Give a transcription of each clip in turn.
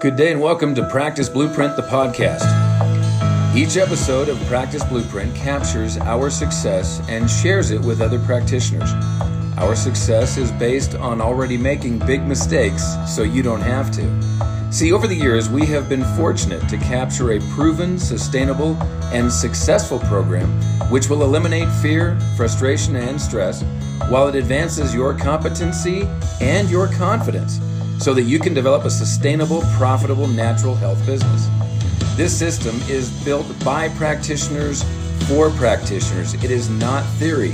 Good day and welcome to Practice Blueprint, the podcast. Each episode of Practice Blueprint captures our success and shares it with other practitioners. Our success is based on already making big mistakes so you don't have to. See, over the years, we have been fortunate to capture a proven, sustainable, and successful program which will eliminate fear, frustration, and stress while it advances your competency and your confidence so that you can develop a sustainable, profitable natural health business. This system is built by practitioners for practitioners. It is not theory.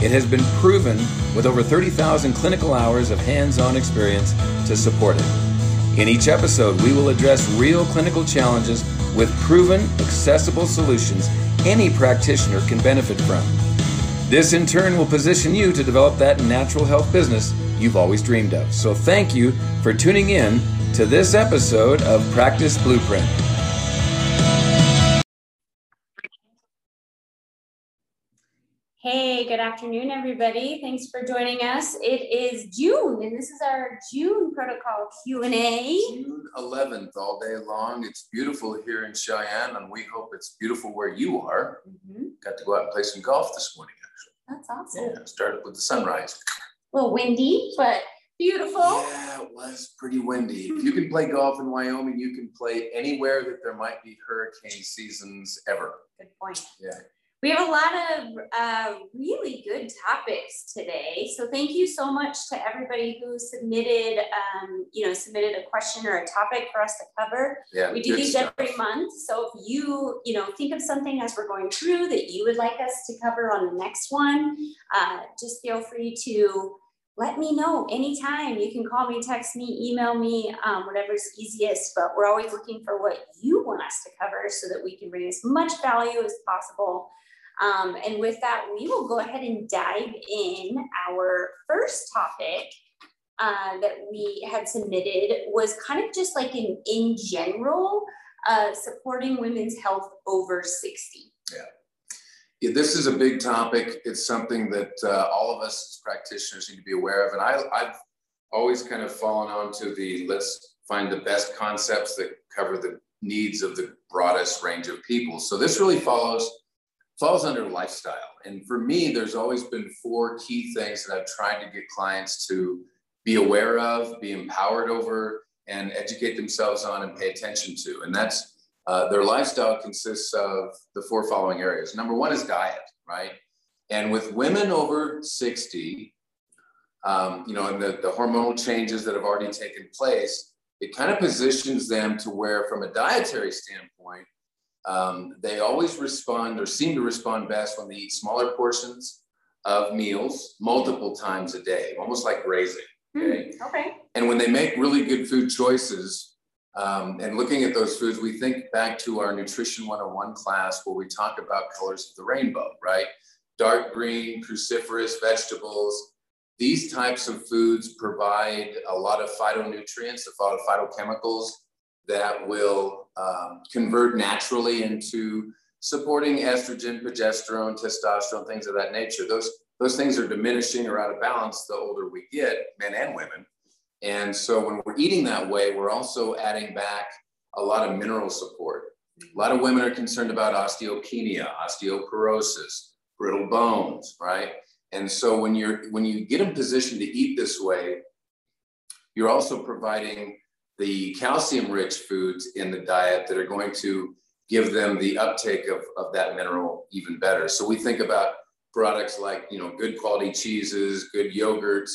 It has been proven with over 30,000 clinical hours of hands on experience to support it. In each episode, we will address real clinical challenges with proven, accessible solutions any practitioner can benefit from. This, in turn, will position you to develop that natural health business you've always dreamed of. So, thank you for tuning in to this episode of Practice Blueprint. Hey, good afternoon, everybody. Thanks for joining us. It is June, and this is our June protocol Q and A. June 11th, all day long. It's beautiful here in Cheyenne, and we hope it's beautiful where you are. Mm-hmm. Got to go out and play some golf this morning, actually. That's awesome. Yeah, started with the sunrise. A little windy, but beautiful. Yeah, it was pretty windy. If you can play golf in Wyoming, you can play anywhere that there might be hurricane seasons ever. Good point. Yeah. We have a lot of uh, really good topics today. So thank you so much to everybody who submitted, um, you know, submitted a question or a topic for us to cover. Yeah, we do these stuff. every month. So if you, you know, think of something as we're going through that you would like us to cover on the next one, uh, just feel free to let me know anytime. You can call me, text me, email me, um, whatever's easiest. But we're always looking for what you want us to cover so that we can bring as much value as possible um, and with that, we will go ahead and dive in. Our first topic uh, that we had submitted was kind of just like an in general, uh, supporting women's health over 60. Yeah. yeah. This is a big topic. It's something that uh, all of us as practitioners need to be aware of. And I, I've always kind of fallen onto the let's find the best concepts that cover the needs of the broadest range of people. So this really follows falls under lifestyle. And for me, there's always been four key things that I've tried to get clients to be aware of, be empowered over, and educate themselves on and pay attention to. And that's uh, their lifestyle consists of the four following areas. Number one is diet, right? And with women over 60, um, you know, and the, the hormonal changes that have already taken place, it kind of positions them to where, from a dietary standpoint, um, they always respond or seem to respond best when they eat smaller portions of meals multiple times a day, almost like grazing. Hmm, okay. Mm, okay. And when they make really good food choices, um, and looking at those foods, we think back to our Nutrition 101 class where we talk about colors of the rainbow, right? Dark green, cruciferous vegetables. These types of foods provide a lot of phytonutrients, a lot of phytochemicals that will um, convert naturally into supporting estrogen, progesterone, testosterone, things of that nature. Those, those things are diminishing or out of balance the older we get, men and women. And so when we're eating that way, we're also adding back a lot of mineral support. A lot of women are concerned about osteopenia, osteoporosis, brittle bones, right? And so when you're when you get in position to eat this way, you're also providing the calcium rich foods in the diet that are going to give them the uptake of, of that mineral even better. So we think about products like, you know, good quality cheeses, good yogurts.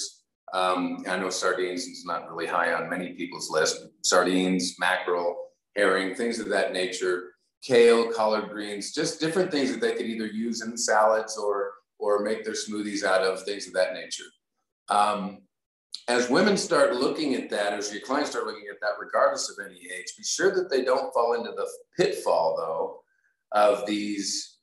Um, I know sardines is not really high on many people's list. Sardines, mackerel, herring, things of that nature, kale, collard greens, just different things that they could either use in salads or or make their smoothies out of, things of that nature. Um, as women start looking at that, as your clients start looking at that, regardless of any age, be sure that they don't fall into the pitfall, though, of these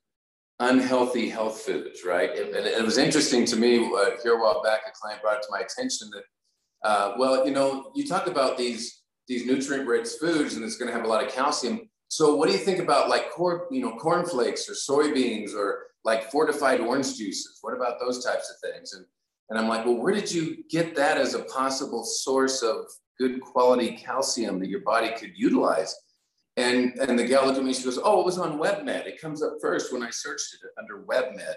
unhealthy health foods, right? And, it was interesting to me uh, here a while back, a client brought it to my attention that, uh, well, you know, you talk about these these nutrient-rich foods, and it's going to have a lot of calcium. So, what do you think about like corn, you know, cornflakes or soybeans or like fortified orange juices? What about those types of things? And And I'm like, well, where did you get that as a possible source of good quality calcium that your body could utilize? And, and the gal looked at me, she goes, oh, it was on WebMed. It comes up first when I searched it under WebMed.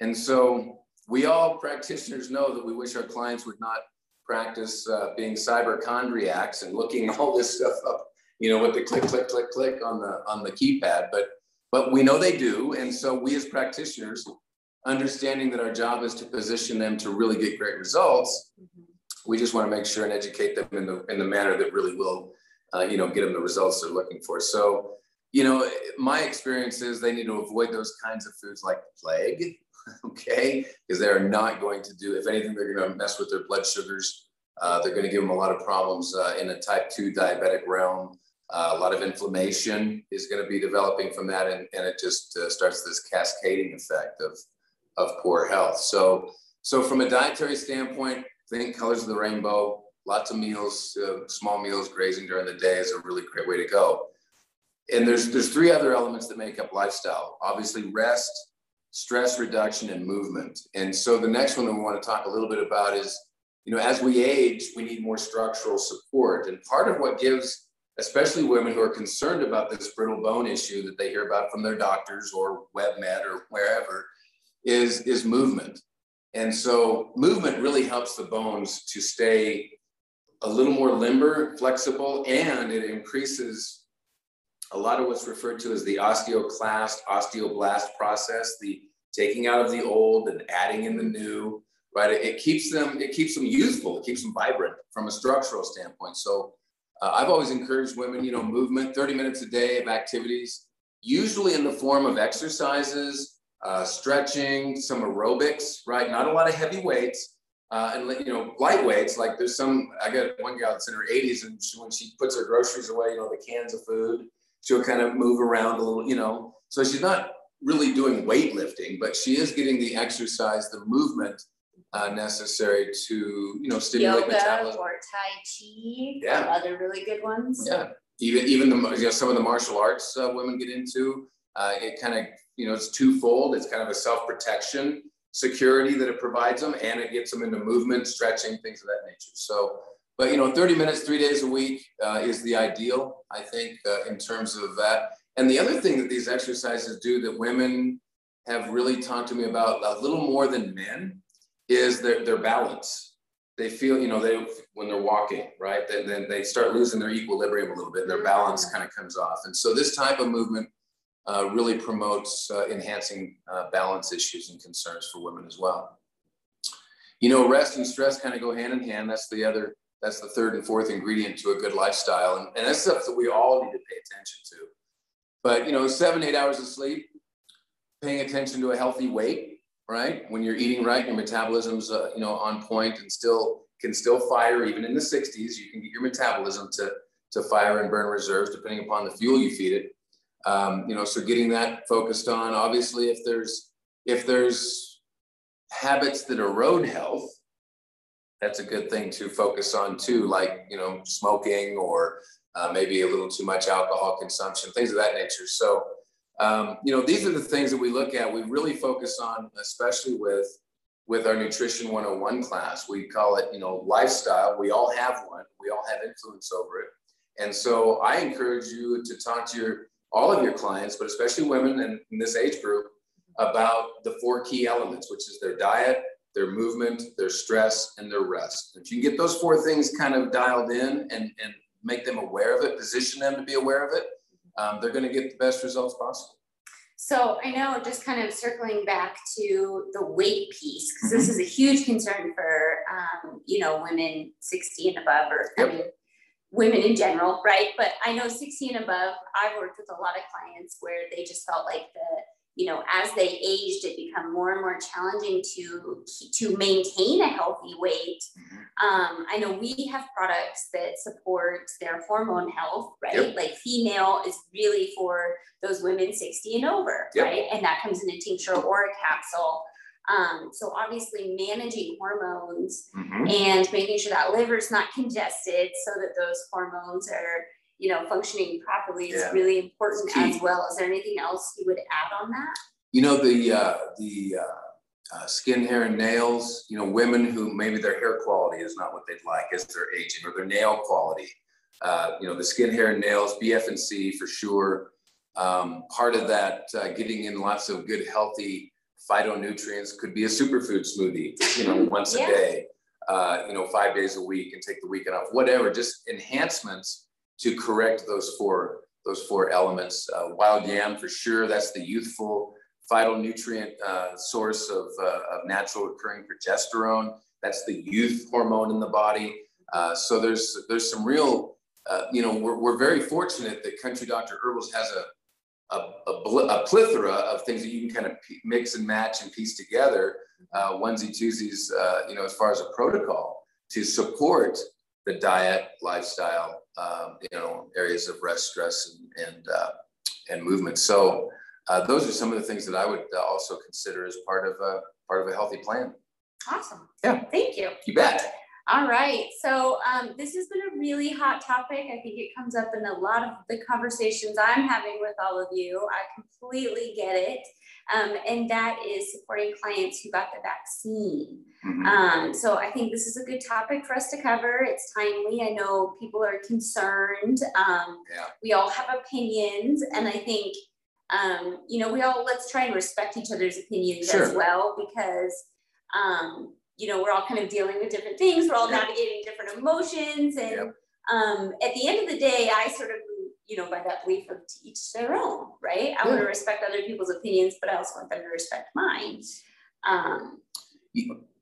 And so we all practitioners know that we wish our clients would not practice uh, being cyberchondriacs and looking all this stuff up, you know, with the click, click, click, click on the on the keypad. But but we know they do, and so we as practitioners, understanding that our job is to position them to really get great results, mm-hmm. we just want to make sure and educate them in the in the manner that really will, uh, you know, get them the results they're looking for. So. You know, my experience is they need to avoid those kinds of foods like plague, okay? Because they are not going to do, if anything, they're going to mess with their blood sugars. Uh, they're going to give them a lot of problems uh, in a type 2 diabetic realm. Uh, a lot of inflammation is going to be developing from that, and, and it just uh, starts this cascading effect of, of poor health. So, so from a dietary standpoint, think colors of the rainbow, lots of meals, uh, small meals, grazing during the day is a really great way to go. And there's there's three other elements that make up lifestyle. Obviously, rest, stress reduction and movement. And so the next one that we want to talk a little bit about is, you know, as we age, we need more structural support. And part of what gives, especially women who are concerned about this brittle bone issue that they hear about from their doctors or WebMed or wherever, is, is movement. And so movement really helps the bones to stay a little more limber, flexible, and it increases a lot of what's referred to as the osteoclast, osteoblast process, the taking out of the old and adding in the new, right? It, it keeps them, it keeps them youthful, it keeps them vibrant from a structural standpoint. So uh, I've always encouraged women, you know, movement, 30 minutes a day of activities, usually in the form of exercises, uh, stretching, some aerobics, right? Not a lot of heavy weights. Uh, and you know, light weights. Like there's some. I got one gal that's in her 80s, and she, when she puts her groceries away, you know, the cans of food, she'll kind of move around a little, you know. So she's not really doing weightlifting, but she is getting the exercise, the movement uh, necessary to, you know, stimulate Yoga metabolism. or Tai Chi, Yeah. other really good ones. Yeah, even even the you know, some of the martial arts uh, women get into, uh, it kind of you know it's twofold. It's kind of a self protection security that it provides them, and it gets them into movement, stretching, things of that nature. So but you know 30 minutes three days a week uh, is the ideal i think uh, in terms of that and the other thing that these exercises do that women have really talked to me about a little more than men is their, their balance they feel you know they when they're walking right then, then they start losing their equilibrium a little bit their balance kind of comes off and so this type of movement uh, really promotes uh, enhancing uh, balance issues and concerns for women as well you know rest and stress kind of go hand in hand that's the other that's the third and fourth ingredient to a good lifestyle. And, and that's stuff that we all need to pay attention to. But, you know, seven, eight hours of sleep, paying attention to a healthy weight, right? When you're eating right, your metabolism's, uh, you know, on point and still can still fire even in the 60s. You can get your metabolism to, to fire and burn reserves depending upon the fuel you feed it. Um, you know, so getting that focused on, obviously, if there's, if there's habits that erode health, that's a good thing to focus on too, like, you know, smoking or uh, maybe a little too much alcohol consumption, things of that nature. So, um, you know, these are the things that we look at. We really focus on, especially with with our nutrition 101 class. We call it, you know, lifestyle. We all have one. We all have influence over it. And so I encourage you to talk to your all of your clients, but especially women and in this age group, about the four key elements, which is their diet, their movement, their stress, and their rest. If you can get those four things kind of dialed in and, and make them aware of it, position them to be aware of it, um, they're going to get the best results possible. So I know just kind of circling back to the weight piece, because mm-hmm. this is a huge concern for, um, you know, women 60 and above, or yep. I mean, women in general, right? But I know 60 and above, I've worked with a lot of clients where they just felt like the you know, as they aged, it become more and more challenging to to maintain a healthy weight. Mm-hmm. Um, I know we have products that support their hormone health, right? Yep. Like female is really for those women 60 and over, yep. right? And that comes in a tincture or a capsule. Um, so obviously managing hormones mm-hmm. and making sure that liver is not congested so that those hormones are you know, functioning properly is yeah. really important as well. Is there anything else you would add on that? You know, the uh, the uh, uh, skin, hair, and nails. You know, women who maybe their hair quality is not what they'd like as they're aging, or their nail quality. Uh, you know, the skin, hair, and nails, BF and C for sure. Um, part of that, uh, getting in lots of good, healthy phytonutrients could be a superfood smoothie. You know, once yeah. a day. Uh, you know, five days a week and take the weekend off. Whatever, just enhancements to correct those four those four elements. Uh, wild yam for sure. That's the youthful phytonutrient uh, source of, uh, of natural occurring progesterone. That's the youth hormone in the body. Uh, so there's there's some real, uh, you know, we're, we're very fortunate that Country Doctor Herbals has a, a, a, a plethora of things that you can kind of mix and match and piece together, uh, onesie twosies, uh, you know, as far as a protocol to support the diet, lifestyle, um, you know, areas of rest, stress, and and, and movement. So uh, those are some of the things that I would uh, also consider as part of a part of a healthy plan. Awesome. Yeah. Thank you. You bet. All right. So um, this has been a really hot topic. I think it comes up in a lot of the conversations I'm having with all of you. I completely get it. Um, and that is supporting clients who got the vaccine. Mm-hmm. Um, so I think this is a good topic for us to cover. It's timely. I know people are concerned. Um, yeah. We all have opinions. And I think um, you know, we all let's try and respect each other's opinions sure. as well because um, you know, we're all kind of dealing with different things, we're all yeah. navigating different emotions. And yep. um, at the end of the day, I sort of you know, by that belief of to each their own, right? I yeah. want to respect other people's opinions, but I also want them to respect mine. Um,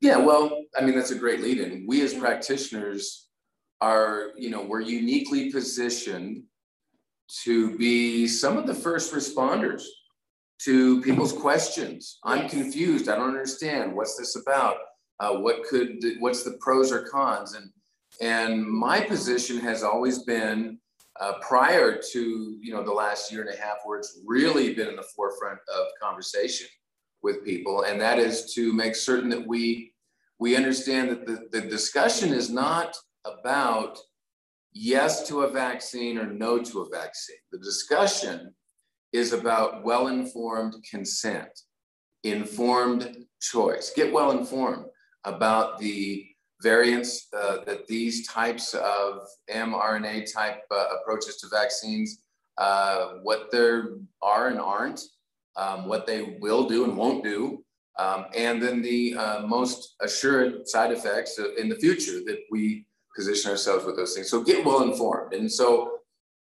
yeah, well, I mean, that's a great lead in. We as practitioners are, you know, we're uniquely positioned to be some of the first responders to people's questions. I'm confused. I don't understand. What's this about? Uh, what could what's the pros or cons? And and my position has always been uh, prior to you know the last year and a half, where it's really been in the forefront of conversation with people, and that is to make certain that we we understand that the, the discussion is not about yes to a vaccine or no to a vaccine. The discussion is about well informed consent, informed choice. Get well informed about the variants uh, that these types of mRNA type uh, approaches to vaccines, uh, what there are and aren't, um, what they will do and won't do, um, and then the uh, most assured side effects in the future that we position ourselves with those things. So get well informed. And so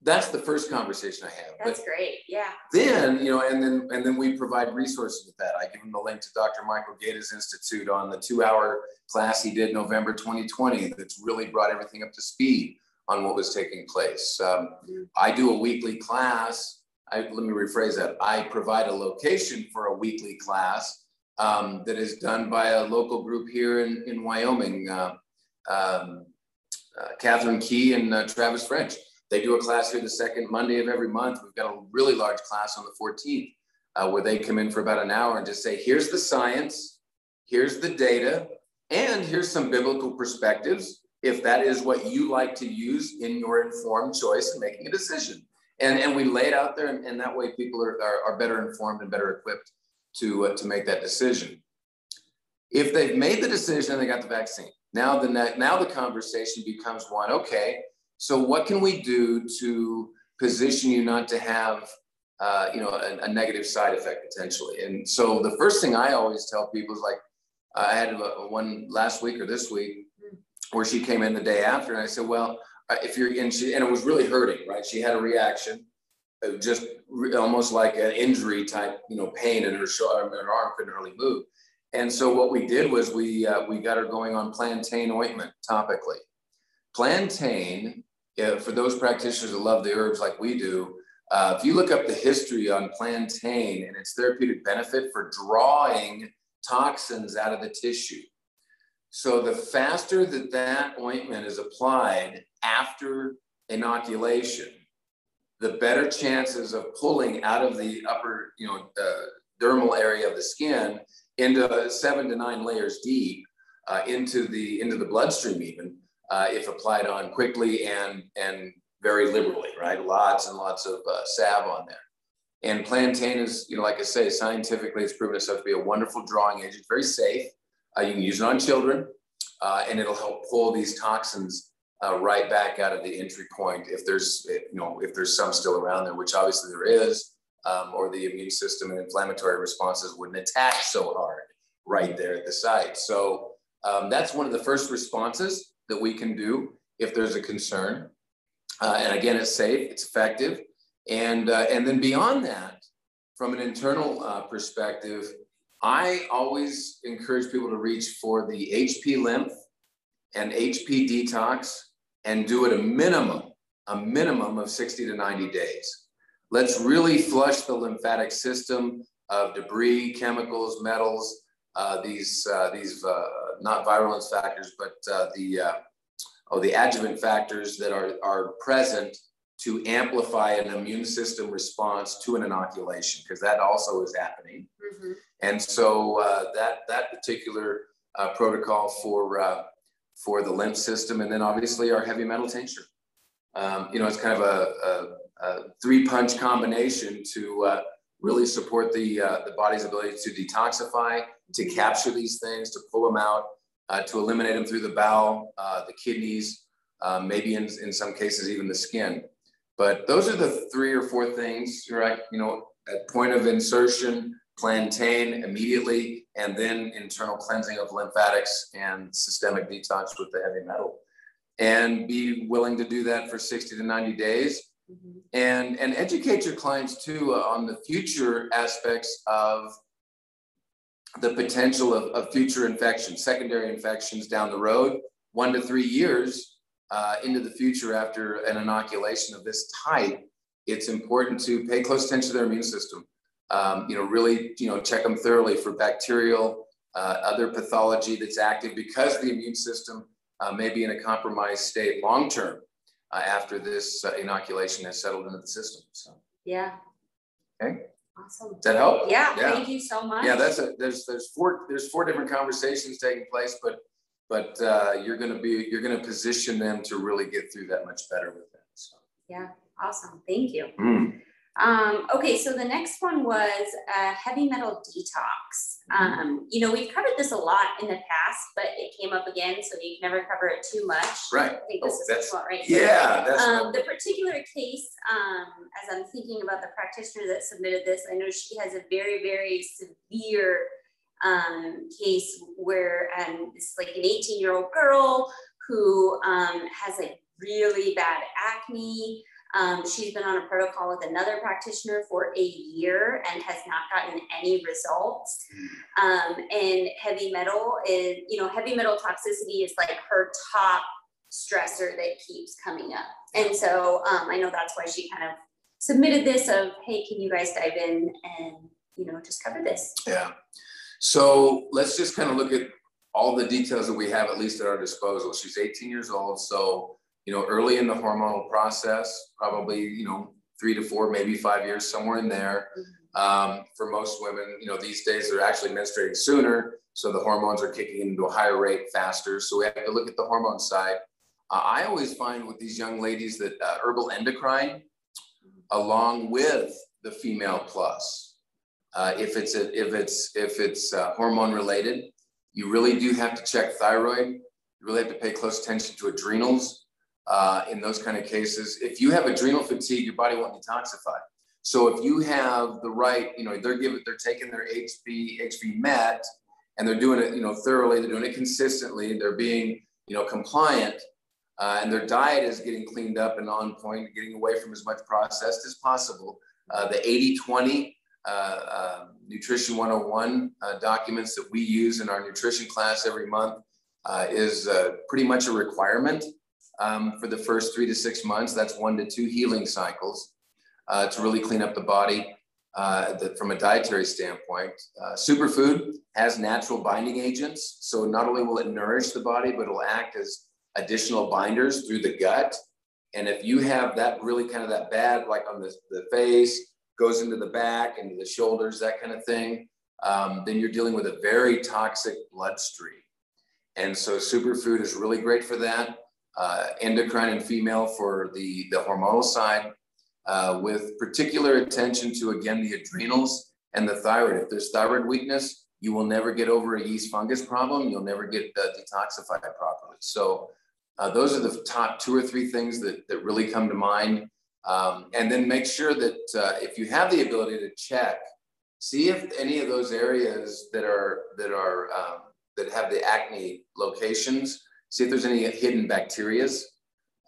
that's the first conversation I have. That's but great. Yeah. Then, you know, and then and then we provide resources with that. I give them the link to Dr. Michael Gaeta's Institute on the two-hour class he did November 2020 that's really brought everything up to speed on what was taking place. Um, I do a weekly class. I, let me rephrase that. I provide a location for a weekly class um, that is done by a local group here in, in Wyoming. Uh, um, uh, Catherine Key and uh, Travis French. They do a class here the second Monday of every month. We've got a really large class on the 14th uh, where they come in for about an hour and just say, here's the science, here's the data, and here's some biblical perspectives if that is what you like to use in your informed choice in making a decision. And, and we lay it out there, and, and that way people are, are, are, better informed and better equipped to, uh, to make that decision. If they've made the decision and they got the vaccine, now the now the conversation becomes one. Okay, so what can we do to position you not to have uh, you know a, a, negative side effect potentially? And so the first thing I always tell people is like I had a, one last week or this week where she came in the day after, and I said, well, uh, if you're and she and it was really hurting, right? She had a reaction. Uh, just almost like an injury type, you know, pain in her shoulder, her arm couldn't really move. And so what we did was we, uh, we got her going on plantain ointment topically. Plantain, yeah, for those practitioners that love the herbs like we do, uh, if you look up the history on plantain and its therapeutic benefit for drawing toxins out of the tissue. So the faster that that ointment is applied after inoculation, the better chances of pulling out of the upper, you know, uh, dermal area of the skin into seven to nine layers deep uh, into the into the bloodstream even uh, if applied on quickly and and very liberally right lots and lots of uh, salve on there And plantain is, you know, like I say, scientifically, it's proven itself to be a wonderful drawing agent, very safe. Uh, you can use it on children, uh, and it'll help pull these toxins uh, right back out of the entry point if there's, you know, if there's some still around there, which obviously there is, um, or the immune system and inflammatory responses wouldn't attack so hard right there at the site. So um, that's one of the first responses that we can do if there's a concern. Uh, and again, it's safe, it's effective. And, uh, and then beyond that, from an internal uh, perspective, I always encourage people to reach for the HP lymph and HP detox and do it a minimum, a minimum of 60 to 90 days. Let's really flush the lymphatic system of debris, chemicals, metals, uh, these, uh, these uh, not virulence factors, but uh, the, uh, oh, the adjuvant factors that are, are present to amplify an immune system response to an inoculation, because that also is happening. Mm-hmm. And so uh, that, that particular protocol for for the lymph system, and then obviously our heavy metal tincture. Um, you know, it's kind of a, a, a three punch combination to uh, really support the, uh, the body's ability to detoxify, to capture these things, to pull them out, uh, to eliminate them through the bowel, uh, the kidneys, um, maybe in, in some cases, even the skin. But those are the three or four things, right? You know, at point of insertion, plantain immediately, and then internal cleansing of lymphatics and systemic detox with the heavy metal. And be willing to do that for 60 to 90 days. Mm-hmm. And, and educate your clients too uh, on the future aspects of the potential of, of future infections, secondary infections down the road, one to three years uh, into the future after an inoculation of this type. It's important to pay close attention to their immune system um, you know, really, you know, check them thoroughly for bacterial, uh, other pathology that's active because the immune system uh, may be in a compromised state long term uh, after this uh, inoculation has settled into the system. So, yeah. Okay. Awesome. Does that help? Yeah, yeah. Thank you so much. Yeah, that's a there's there's four there's four different conversations taking place, but but uh, you're going to be you're to position them to really get through that much better with them. So. Yeah. Awesome. Thank you. Mm. Um, okay, so the next one was a heavy metal detox. Um, you know, we've covered this a lot in the past, but it came up again, so you can never cover it too much. Right. I think this oh, is that's, right Yeah. That's um, the particular case, um, as I'm thinking about the practitioner that submitted this, I know she has a very, very severe um, case where um, it's like an 18 year old girl who um, has like really bad acne. Um, she's been on a protocol with another practitioner for a year and has not gotten any results. Um, and heavy metal is, you know, heavy metal toxicity is like her top stressor that keeps coming up. And so um, I know that's why she kind of submitted this of, hey, can you guys dive in and, you know, just cover this? Yeah. So let's just kind of look at all the details that we have at least at our disposal. She's 18 years old. So you know, early in the hormonal process, probably, you know, three to four, maybe five years, somewhere in there. Um, for most women, you know, these days they're actually menstruating sooner. So the hormones are kicking into a higher rate faster. So we have to look at the hormone side. Uh, I always find with these young ladies that uh, herbal endocrine, along with the female plus, uh, if it's a, if it's if it's uh, hormone related, you really do have to check thyroid. You really have to pay close attention to adrenals uh, in those kind of cases. If you have adrenal fatigue, your body won't detoxify. So if you have the right, you know, they're giving, they're taking their HB, HB Met, and they're doing it, you know, thoroughly. They're doing it consistently. They're being, you know, compliant, uh, and their diet is getting cleaned up and on point, getting away from as much processed as possible. Uh, the 80-20 uh, uh, Nutrition 101 uh, documents that we use in our nutrition class every month uh, is pretty much a requirement um, for the first three to six months. That's one to two healing cycles uh, to really clean up the body uh, the, from a dietary standpoint. Uh, superfood has natural binding agents. So not only will it nourish the body, but it'll act as additional binders through the gut. And if you have that really kind of that bad, like on the, the face, goes into the back, into the shoulders, that kind of thing, um, then you're dealing with a very toxic bloodstream. And so superfood is really great for that uh, endocrine and female for the, the hormonal side. uh, with particular attention to, again, the adrenals and the thyroid. If there's thyroid weakness, you will never get over a yeast fungus problem. You'll never get uh, detoxified properly. So uh, those are the top two or three things that, that really come to mind. Um, and then make sure that uh, if you have the ability to check, see if any of those areas that are that are um, that have the acne locations, see if there's any hidden bacterias.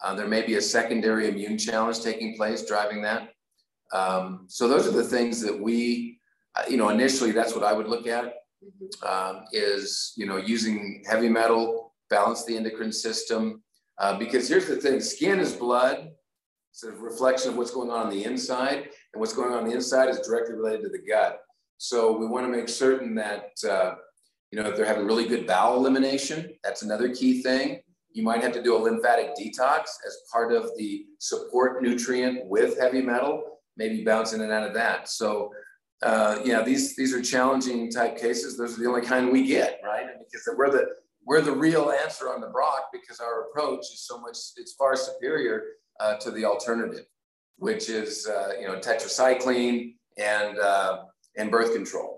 Uh, there may be a secondary immune challenge taking place driving that. Um, so those are the things that we, uh, you know, initially that's what I would look at um, is, you know, using heavy metal, balance the endocrine system. Uh, because here's the thing, skin is blood. It's a reflection of what's going on on the inside and what's going on, on the inside is directly related to the gut. So we want to make certain that, uh, you know, if they're having really good bowel elimination, that's another key thing. You might have to do a lymphatic detox as part of the support nutrient with heavy metal, maybe bouncing in and out of that. So, uh, yeah, these these are challenging type cases. Those are the only kind we get, right? Because we're the we're the real answer on the Brock because our approach is so much it's far superior uh, to the alternative, which is uh, you know tetracycline and uh, and birth control.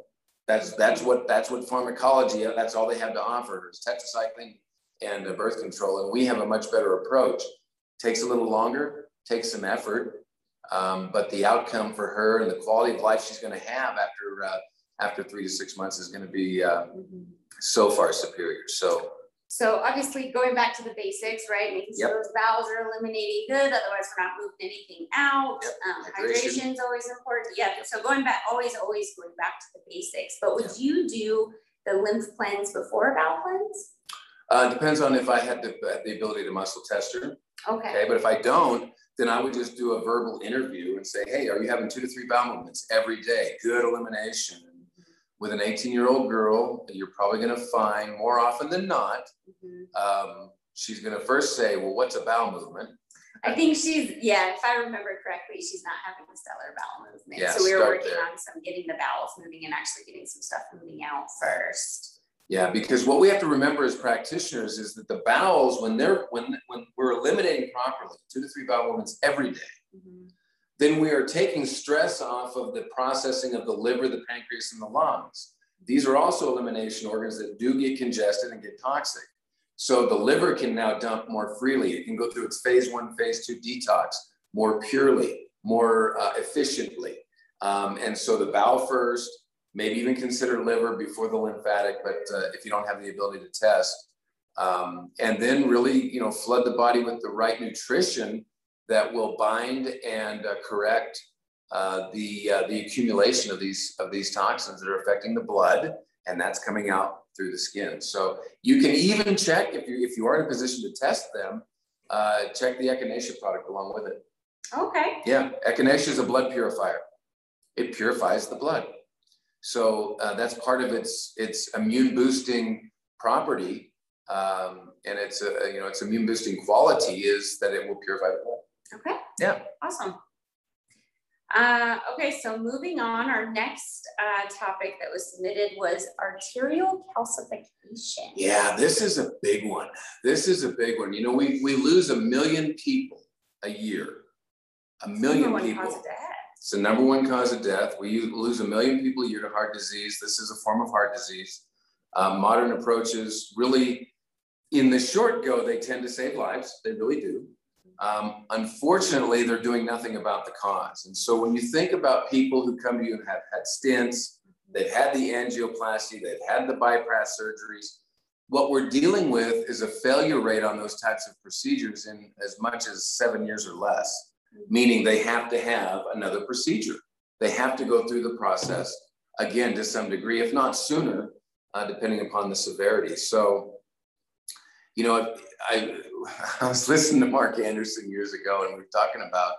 That's that's what that's what pharmacology. That's all they have to offer is tetracycline and uh, birth control. And we have a much better approach. Takes a little longer, takes some effort, um, but the outcome for her and the quality of life she's going to have after uh, after three to six months is going to be uh, so far superior. So. So obviously going back to the basics, right? Making sure yep. those bowels are eliminating good, otherwise we're not moving anything out. Yep. Um, hydration is always important. Yeah. So going back, always, always going back to the basics. But would yep. you do the lymph cleanse before bowel cleanse? Uh, depends on if I had the, the ability to muscle test her. Okay. okay. But if I don't, then I would just do a verbal interview and say, hey, are you having two to three bowel movements every day? Good elimination. With an 18 year old girl, you're probably going to find more often than not, mm-hmm. um, she's going to first say, well, what's a bowel movement? I think she's, yeah, if I remember correctly, she's not having a stellar bowel movement. Yeah, so we were working there. on some getting the bowels moving and actually getting some stuff moving out first. Yeah, because what we have to remember as practitioners is that the bowels, when they're when when we're eliminating properly, two to three bowel movements every day, mm-hmm. Then we are taking stress off of the processing of the liver, the pancreas, and the lungs. These are also elimination organs that do get congested and get toxic. So the liver can now dump more freely. It can go through its phase one, phase two detox more purely, more uh, efficiently. Um, and so the bowel first, maybe even consider liver before the lymphatic, but uh, if you don't have the ability to test. Um, and then really, you know, flood the body with the right nutrition that will bind and uh, correct uh, the uh, the accumulation of these of these toxins that are affecting the blood, and that's coming out through the skin. So you can even check if you if you are in a position to test them, uh, check the echinacea product along with it. Okay. Yeah, echinacea is a blood purifier. It purifies the blood. So uh, that's part of its its immune boosting property, um, and it's a you know its immune boosting quality is that it will purify the blood. Okay. Yeah. Awesome. Uh, okay, so moving on, our next uh, topic that was submitted was arterial calcification. Yeah, this is a big one. This is a big one. You know, we, we lose a million people a year. A million people. Cause of death. It's the number one cause of death. We lose a million people a year to heart disease. This is a form of heart disease. Um, modern approaches really, in the short go, they tend to save lives. They really do. Um, unfortunately, they're doing nothing about the cause. And so when you think about people who come to you and have had stents, they've had the angioplasty, they've had the bypass surgeries, what we're dealing with is a failure rate on those types of procedures in as much as seven years or less meaning they have to have another procedure. They have to go through the process again to some degree, if not sooner, uh, depending upon the severity. So, you know, I, I was listening to Mark Anderson years ago, and we were talking about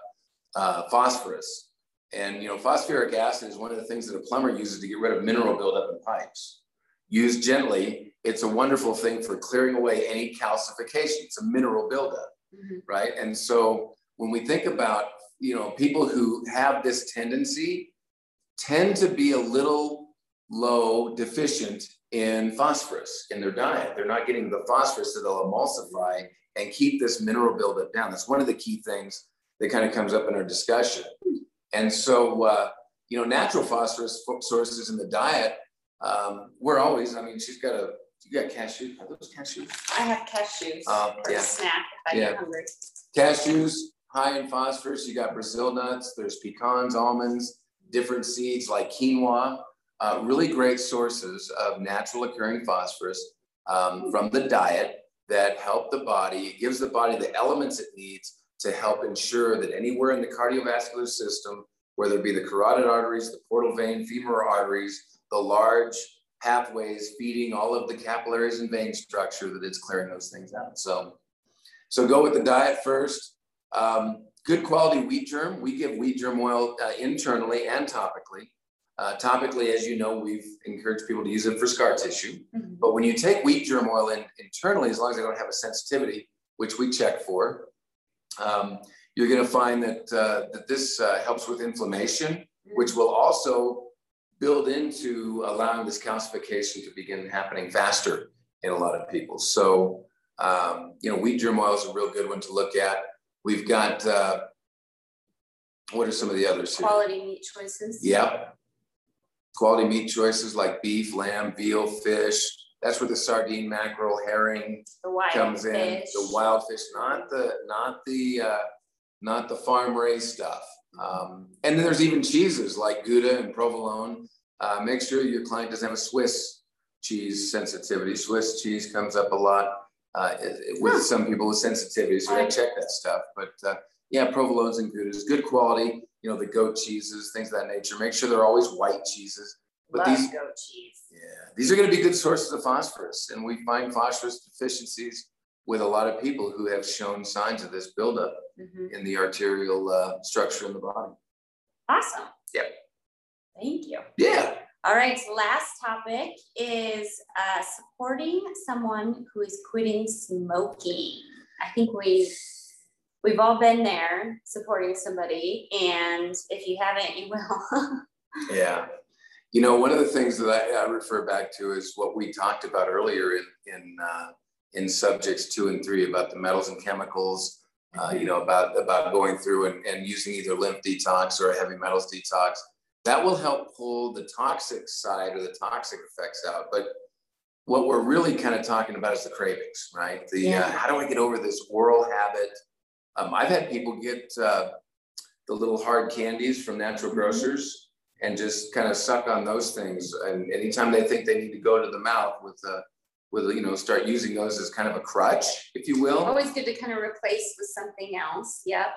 uh, phosphorus. And, you know, phosphoric acid is one of the things that a plumber uses to get rid of mineral buildup in pipes. Used gently, it's a wonderful thing for clearing away any calcification. It's a mineral buildup, mm-hmm. right? And so when we think about you know people who have this tendency tend to be a little low deficient in phosphorus in their diet they're not getting the phosphorus that'll emulsify and keep this mineral buildup down that's one of the key things that kind of comes up in our discussion. And so, uh, you know, natural phosphorus sources in the diet, um, we're always, I mean, she's got a, you got cashews, are those cashews? I have cashews Um, for yeah. a snack if I Yeah. get hungry. Cashews, high in phosphorus. You got Brazil nuts, there's pecans, almonds, different seeds like quinoa. Uh, really great sources of natural occurring phosphorus um, from the diet that help the body, it gives the body the elements it needs to help ensure that anywhere in the cardiovascular system, whether it be the carotid arteries, the portal vein, femoral arteries, the large pathways feeding all of the capillaries and vein structure, that it's clearing those things out. So, so go with the diet first. Um, good quality wheat germ. We give wheat germ oil uh, internally and topically. Uh, topically, as you know, we've encouraged people to use it for scar tissue. Mhm. But when you take wheat germ oil in internally, as long as they don't have a sensitivity, which we check for, um, you're going to find that uh, that this uh, helps with inflammation, which will also build into allowing this calcification to begin happening faster in a lot of people. So, um, you know, wheat germ oil is a real good one to look at. We've got uh, what are some of the others here? Quality meat choices. Yep. Quality meat choices like beef, lamb, veal, fish. That's where the sardine, mackerel, herring comes in. fish. The wild fish, not the not the uh, not the farm raised stuff. Um, and then there's even cheeses like Gouda and provolone. Uh, make sure your client doesn't have a Swiss cheese sensitivity. Swiss cheese comes up a lot uh, it- it- with Huh. some people with sensitivity, so you check that stuff. But uh, yeah, provolones and Goudas, good quality. You know the goat cheeses, things of that nature. Make sure they're always white cheeses. But Love these goat cheese. yeah, these are going to be good sources of phosphorus, and we find phosphorus deficiencies with a lot of people who have shown signs of this buildup Mhm. in the arterial uh, structure in the body. Awesome. Yep. Thank you. Yeah, All right, last topic is uh, supporting someone who is quitting smoking. I think we've we've all been there supporting somebody, and if you haven't, you will. yeah. You know, one of the things that I, I refer back to is what we talked about earlier in in uh, in subjects two and three about the metals and chemicals. Uh, you know about about going through and, and using either lymph detox or a heavy metals detox. That will help pull the toxic side or the toxic effects out. But what we're really kind of talking about is the cravings, right? The Yeah. uh, how do I get over this oral habit? Um, I've had people get uh, the little hard candies from natural Mhm. grocers and just kind of suck on those things. And anytime they think they need to go to the mouth with a, with you know start using those as kind of a crutch, if you will. Always good to kind of replace with something else. Yep.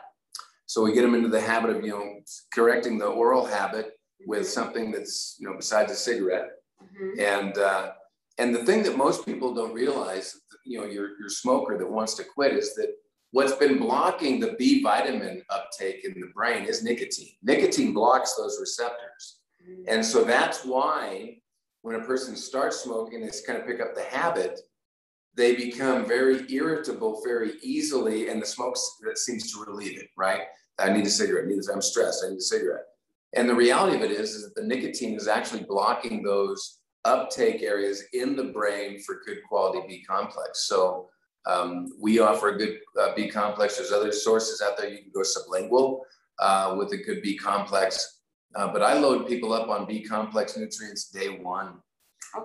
So we get them into the habit of, you know, correcting the oral habit with something that's, you know, besides a cigarette. Mhm. And uh, and the thing that most people don't realize, you know, your your smoker that wants to quit is that what's been blocking the B vitamin uptake in the brain is nicotine. Nicotine blocks those receptors. Mhm. And so that's why when a person starts smoking, they kind of pick up the habit, they become very irritable very easily, and the smoke that seems to relieve it, right? I need a cigarette, I need this, I'm stressed, I need a cigarette. And the reality of it is, is that the nicotine is actually blocking those uptake areas in the brain for good quality B complex. So um, we offer a good uh, B complex. There's other sources out there. You can go sublingual uh, with a good B complex. Uh, but I load people up on B complex nutrients day one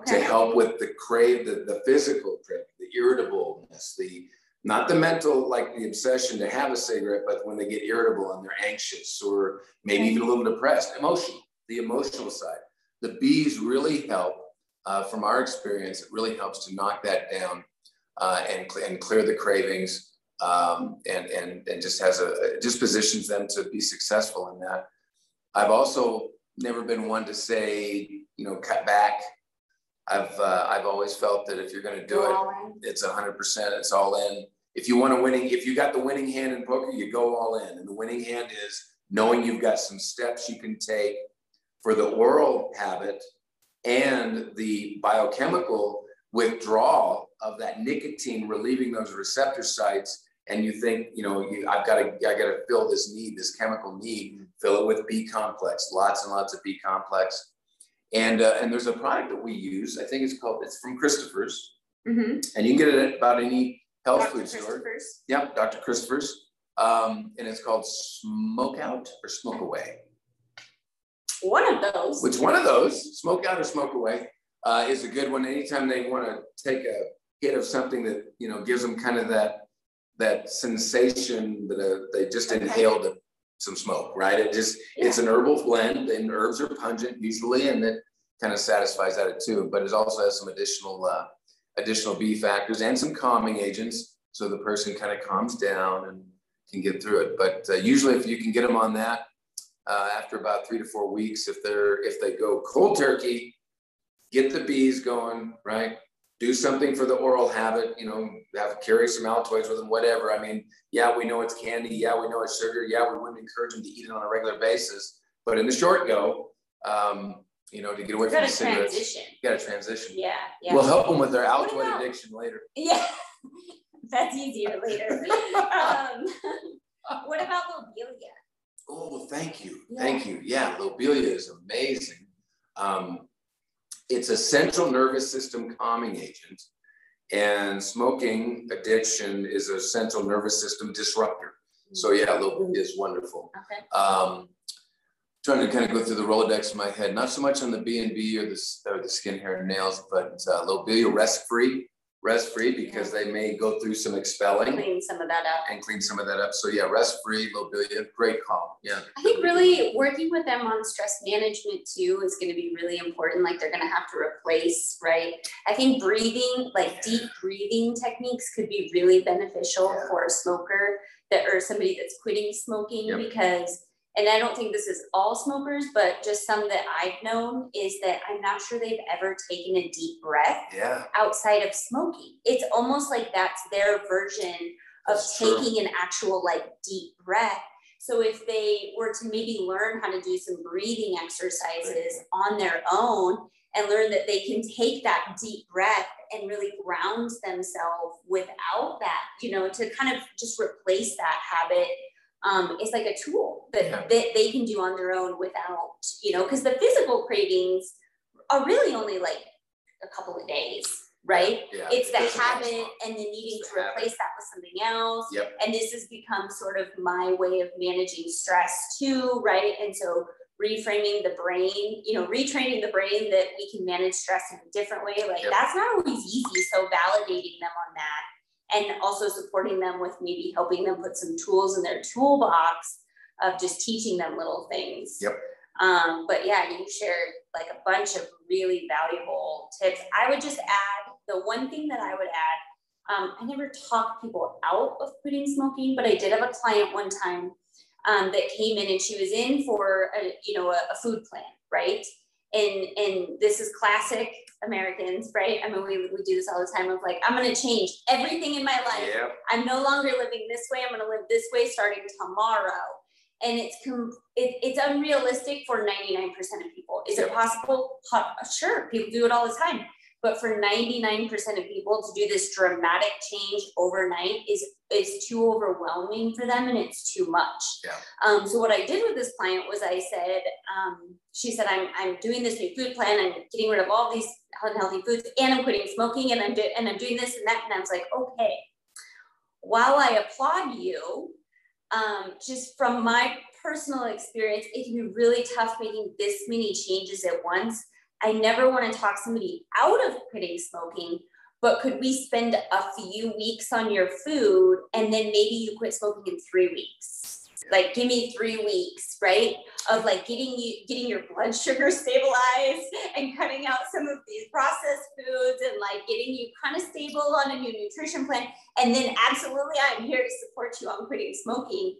to help with the crave, the, the physical craving, the irritableness, the not the mental, like the obsession to have a cigarette, but when they get irritable and they're anxious or maybe even a little depressed, emotional, the emotional side. The B's really help. Uh, from our experience, it really helps to knock that down uh, and, and clear the cravings um, and, and, and just has a, just positions them to be successful in that. I've also never been one to say, you know, cut back. I've, uh, I've always felt that if you're going to do it, it's a hundred percent, it's all in. If you want a winning, if you got the winning hand in poker, you go all in. And the winning hand is knowing you've got some steps you can take for the oral habit and the biochemical withdrawal of that nicotine, relieving those receptor sites. And you think, you know, you, I've got to, I got to fill this need, this chemical need, fill it with B complex, lots and lots of B complex. And, uh, and there's a product that we use, I think it's called, it's from Christopher's Mhm. and you can get it at about any health Dr. food store. Christopher's. Yep, Dr. Christopher's. Um, and it's called Smoke Out or Smoke Away. One of those. Which one of those, Smoke Out or Smoke Away, uh, is a good one. Anytime they want to take a hit of something that you know gives them kind of that that sensation that uh, they just okay. inhaled some smoke, right? It just yeah. it's an herbal blend, and herbs are pungent usually, and it kind of satisfies that too. But it also has some additional uh, additional B factors and some calming agents, so the person kind of calms down and can get through it. But uh, usually, if you can get them on that uh, after about three to four weeks, if they're if they go cold turkey, get the bees going, right? Do something for the oral habit, you know, have carry some Altoids with them, whatever. I mean, yeah, we know it's candy. Yeah, we know it's sugar. Yeah, we wouldn't encourage them to eat it on a regular basis. But in the short go, um, you know, to get away from the cigarettes, transition. you got to transition. Yeah, yeah. We'll help them with their Altoid addiction later. Yeah, that's easier later. um, what about lobelia? Oh, thank you, yeah. thank you. Yeah, lobelia is amazing. Um, it's a central nervous system calming agent, and smoking addiction is a central nervous system disruptor. So yeah, lobelia is wonderful. Okay. Um, trying to kind of go through the Rolodex in my head, not so much on the B and B or the or the skin, hair, and nails, but uh, lobelia rest free rest free because they may go through some expelling. Clean some of that up. And clean some of that up. So yeah, rest free, lobelia, great call. Yeah. I think really working with them on stress management too is going to be really important. Like they're going to have to replace, right? I think breathing, like deep breathing techniques could be really beneficial yeah. for a smoker that or somebody that's quitting smoking yep. because and I don't think this is all smokers, but just some that I've known is that I'm not sure they've ever taken a deep breath yeah. outside of smoking. It's almost like that's their version of that's taking true. an actual like deep breath. So if they were to maybe learn how to do some breathing exercises on their own and learn that they can take that deep breath and really ground themselves without that, you know, to kind of just replace that habit um, is like a tool that, yeah. that they can do on their own without, you know, because the physical cravings are really only like a couple of days, right? Yeah, it's the habit and the needing to replace that with something else. Yep. And this has become sort of my way of managing stress too, right? And so reframing the brain, you know, retraining the brain that we can manage stress in a different way. Like yep. that's not always easy. So validating them on that and also supporting them with maybe helping them put some tools in their toolbox of just teaching them little things. Yep. Um, but yeah, you shared like a bunch of really valuable tips. I would just add the one thing that I would add. Um, I never talk people out of quitting smoking, but I did have a client one time um, that came in and she was in for a, you know a, a food plan, right? And and this is classic Americans, right? I mean, we, we do this all the time of like, I'm going to change everything in my life. Yep. I'm no longer living this way. I'm going to live this way starting tomorrow. And it's com- it, it's unrealistic for 99% of people. Is yep. it possible? Sure, people do it all the time. But for 99% of people to do this dramatic change overnight is is too overwhelming for them and it's too much. Yeah. Um, so what I did with this client was I said, um, she said, I'm, I'm doing this new food plan. I'm getting rid of all these unhealthy foods and I'm quitting smoking and I'm, do- and I'm doing this and that. And I was like, okay, while I applaud you, um, just from my personal experience, it can be really tough making this many changes at once. I never want to talk somebody out of quitting smoking, but could we spend a few weeks on your food and then maybe you quit smoking in three weeks? Like give me three weeks, right? Of like getting you getting your blood sugar stabilized and cutting out some of these processed foods and like getting you kind of stable on a new nutrition plan. And then absolutely I'm here to support you on quitting smoking.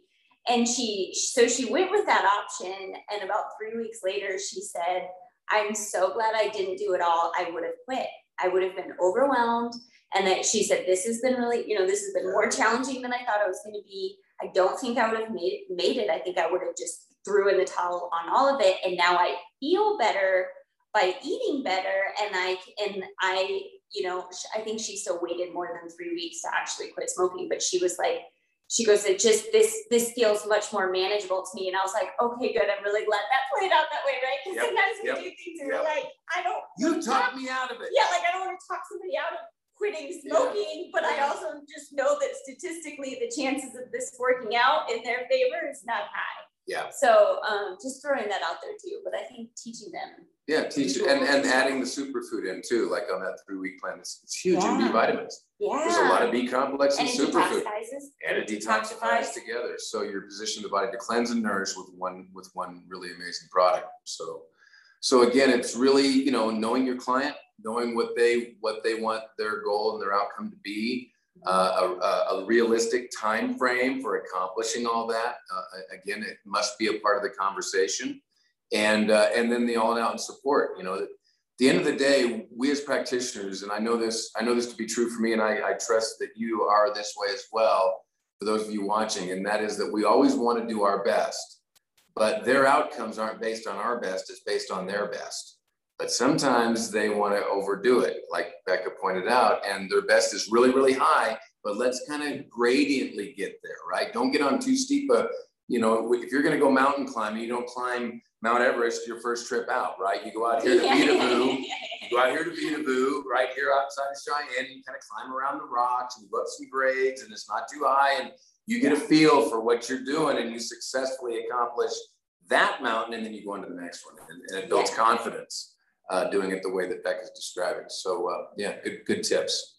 And she so she went with that option. And about three weeks later, she said, I'm so glad I didn't do it all. I would have quit. I would have been overwhelmed. And that she said, this has been really, you know, this has been more challenging than I thought it was going to be. I don't think I would have made, made it. I think I would have just threw in the towel on all of it. And now I feel better by eating better. And I, and I, you know, I think she still waited more than three weeks to actually quit smoking, but she was like, she goes, it just this this feels much more manageable to me. And I was like, okay, good. I'm really glad that played out that way, right? Because yep, sometimes we yep, do things and yep. we're like, I don't You talk me out of it. Yeah, like I don't want to talk somebody out of quitting smoking, yeah. but I also just know that statistically the chances of this working out in their favor is not high. Yeah. So um, just throwing that out there too, but I think teaching them. Yeah, teach and, and adding the superfood in too, like on that three week plan. It's, it's huge yeah. in B vitamins. Yeah. There's a lot of B complex and, and superfood. And it detoxifies together. So you're positioning the body to cleanse and nourish with one with one really amazing product. So so again, it's really, you know, knowing your client, knowing what they what they want their goal and their outcome to be a, a, realistic time frame for accomplishing all that. Uh, again, it must be a part of the conversation, and uh, and then the all out and support. You know, at the end of the day, we as practitioners, and I know this, I know this to be true for me, and I, I trust that you are this way as well. For those of you watching, and that is that we always want to do our best, but their outcomes aren't based on our best; it's based on their best but sometimes they want to overdo it, like Becca pointed out, and their best is really, really high. But let's kind of gradiently get there, right? Don't get on too steep a, you know, if you're going to go mountain climbing, you don't climb Mount Everest your first trip out, right? You go out here to Vedauwoo, you go out here to Vedauwoo, right here outside of Cheyenne, you kind of climb around the rocks and you go up some grades and it's not too high and you get a feel for what you're doing and you successfully accomplish that mountain and then you go into the next one and, and it builds confidence uh, doing it the way that Beck is describing. So uh, yeah, good, good tips.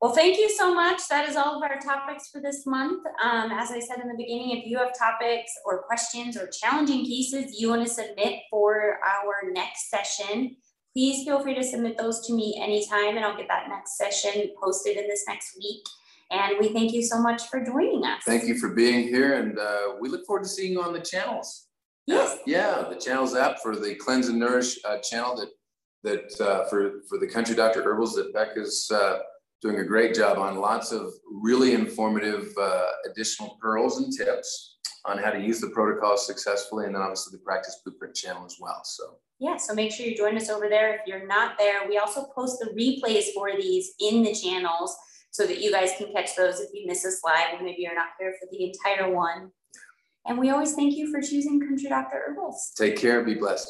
Well, thank you so much. That is all of our topics for this month. Um, as I said in the beginning, if you have topics or questions or challenging cases you want to submit for our next session, please feel free to submit those to me anytime and I'll get that next session posted in this next week. And we thank you so much for joining us. Thank you for being here and uh, we look forward to seeing you on the channels. Yes. Yeah, the channels app for the Cleanse and Nourish uh, channel that that uh, for for the Country Doctor Herbals that Becca's uh, doing a great job on. Lots of really informative uh, additional pearls and tips on how to use the protocol successfully, and then obviously the Practice Blueprint channel as well. So. Yeah, so make sure you join us over there. If you're not there, we also post the replays for these in the channels so that you guys can catch those if you miss a slide and maybe you're not here for the entire one. And we always thank you for choosing Country Doctor Herbals. Take care and be blessed.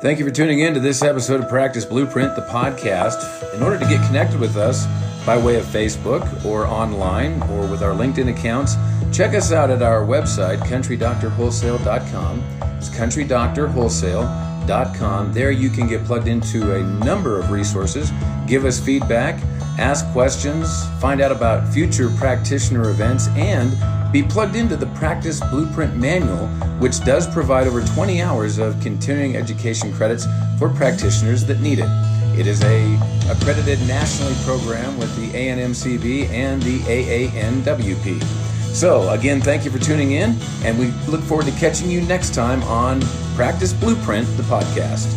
Thank you for tuning in to this episode of Practice Blueprint, the podcast. In order to get connected with us by way of Facebook or online or with our LinkedIn accounts, check us out at our website, countrydoctorwholesale.com. It's countrydoctorwholesale.com. There you can get plugged into a number of resources, give us feedback ask questions, find out about future practitioner events, and be plugged into the Practice Blueprint Manual, which does provide over 20 hours of continuing education credits for practitioners that need it. It is a accredited nationally program with the ANMCB and the AANWP. So, again, thank you for tuning in, and we look forward to catching you next time on Practice Blueprint, the podcast.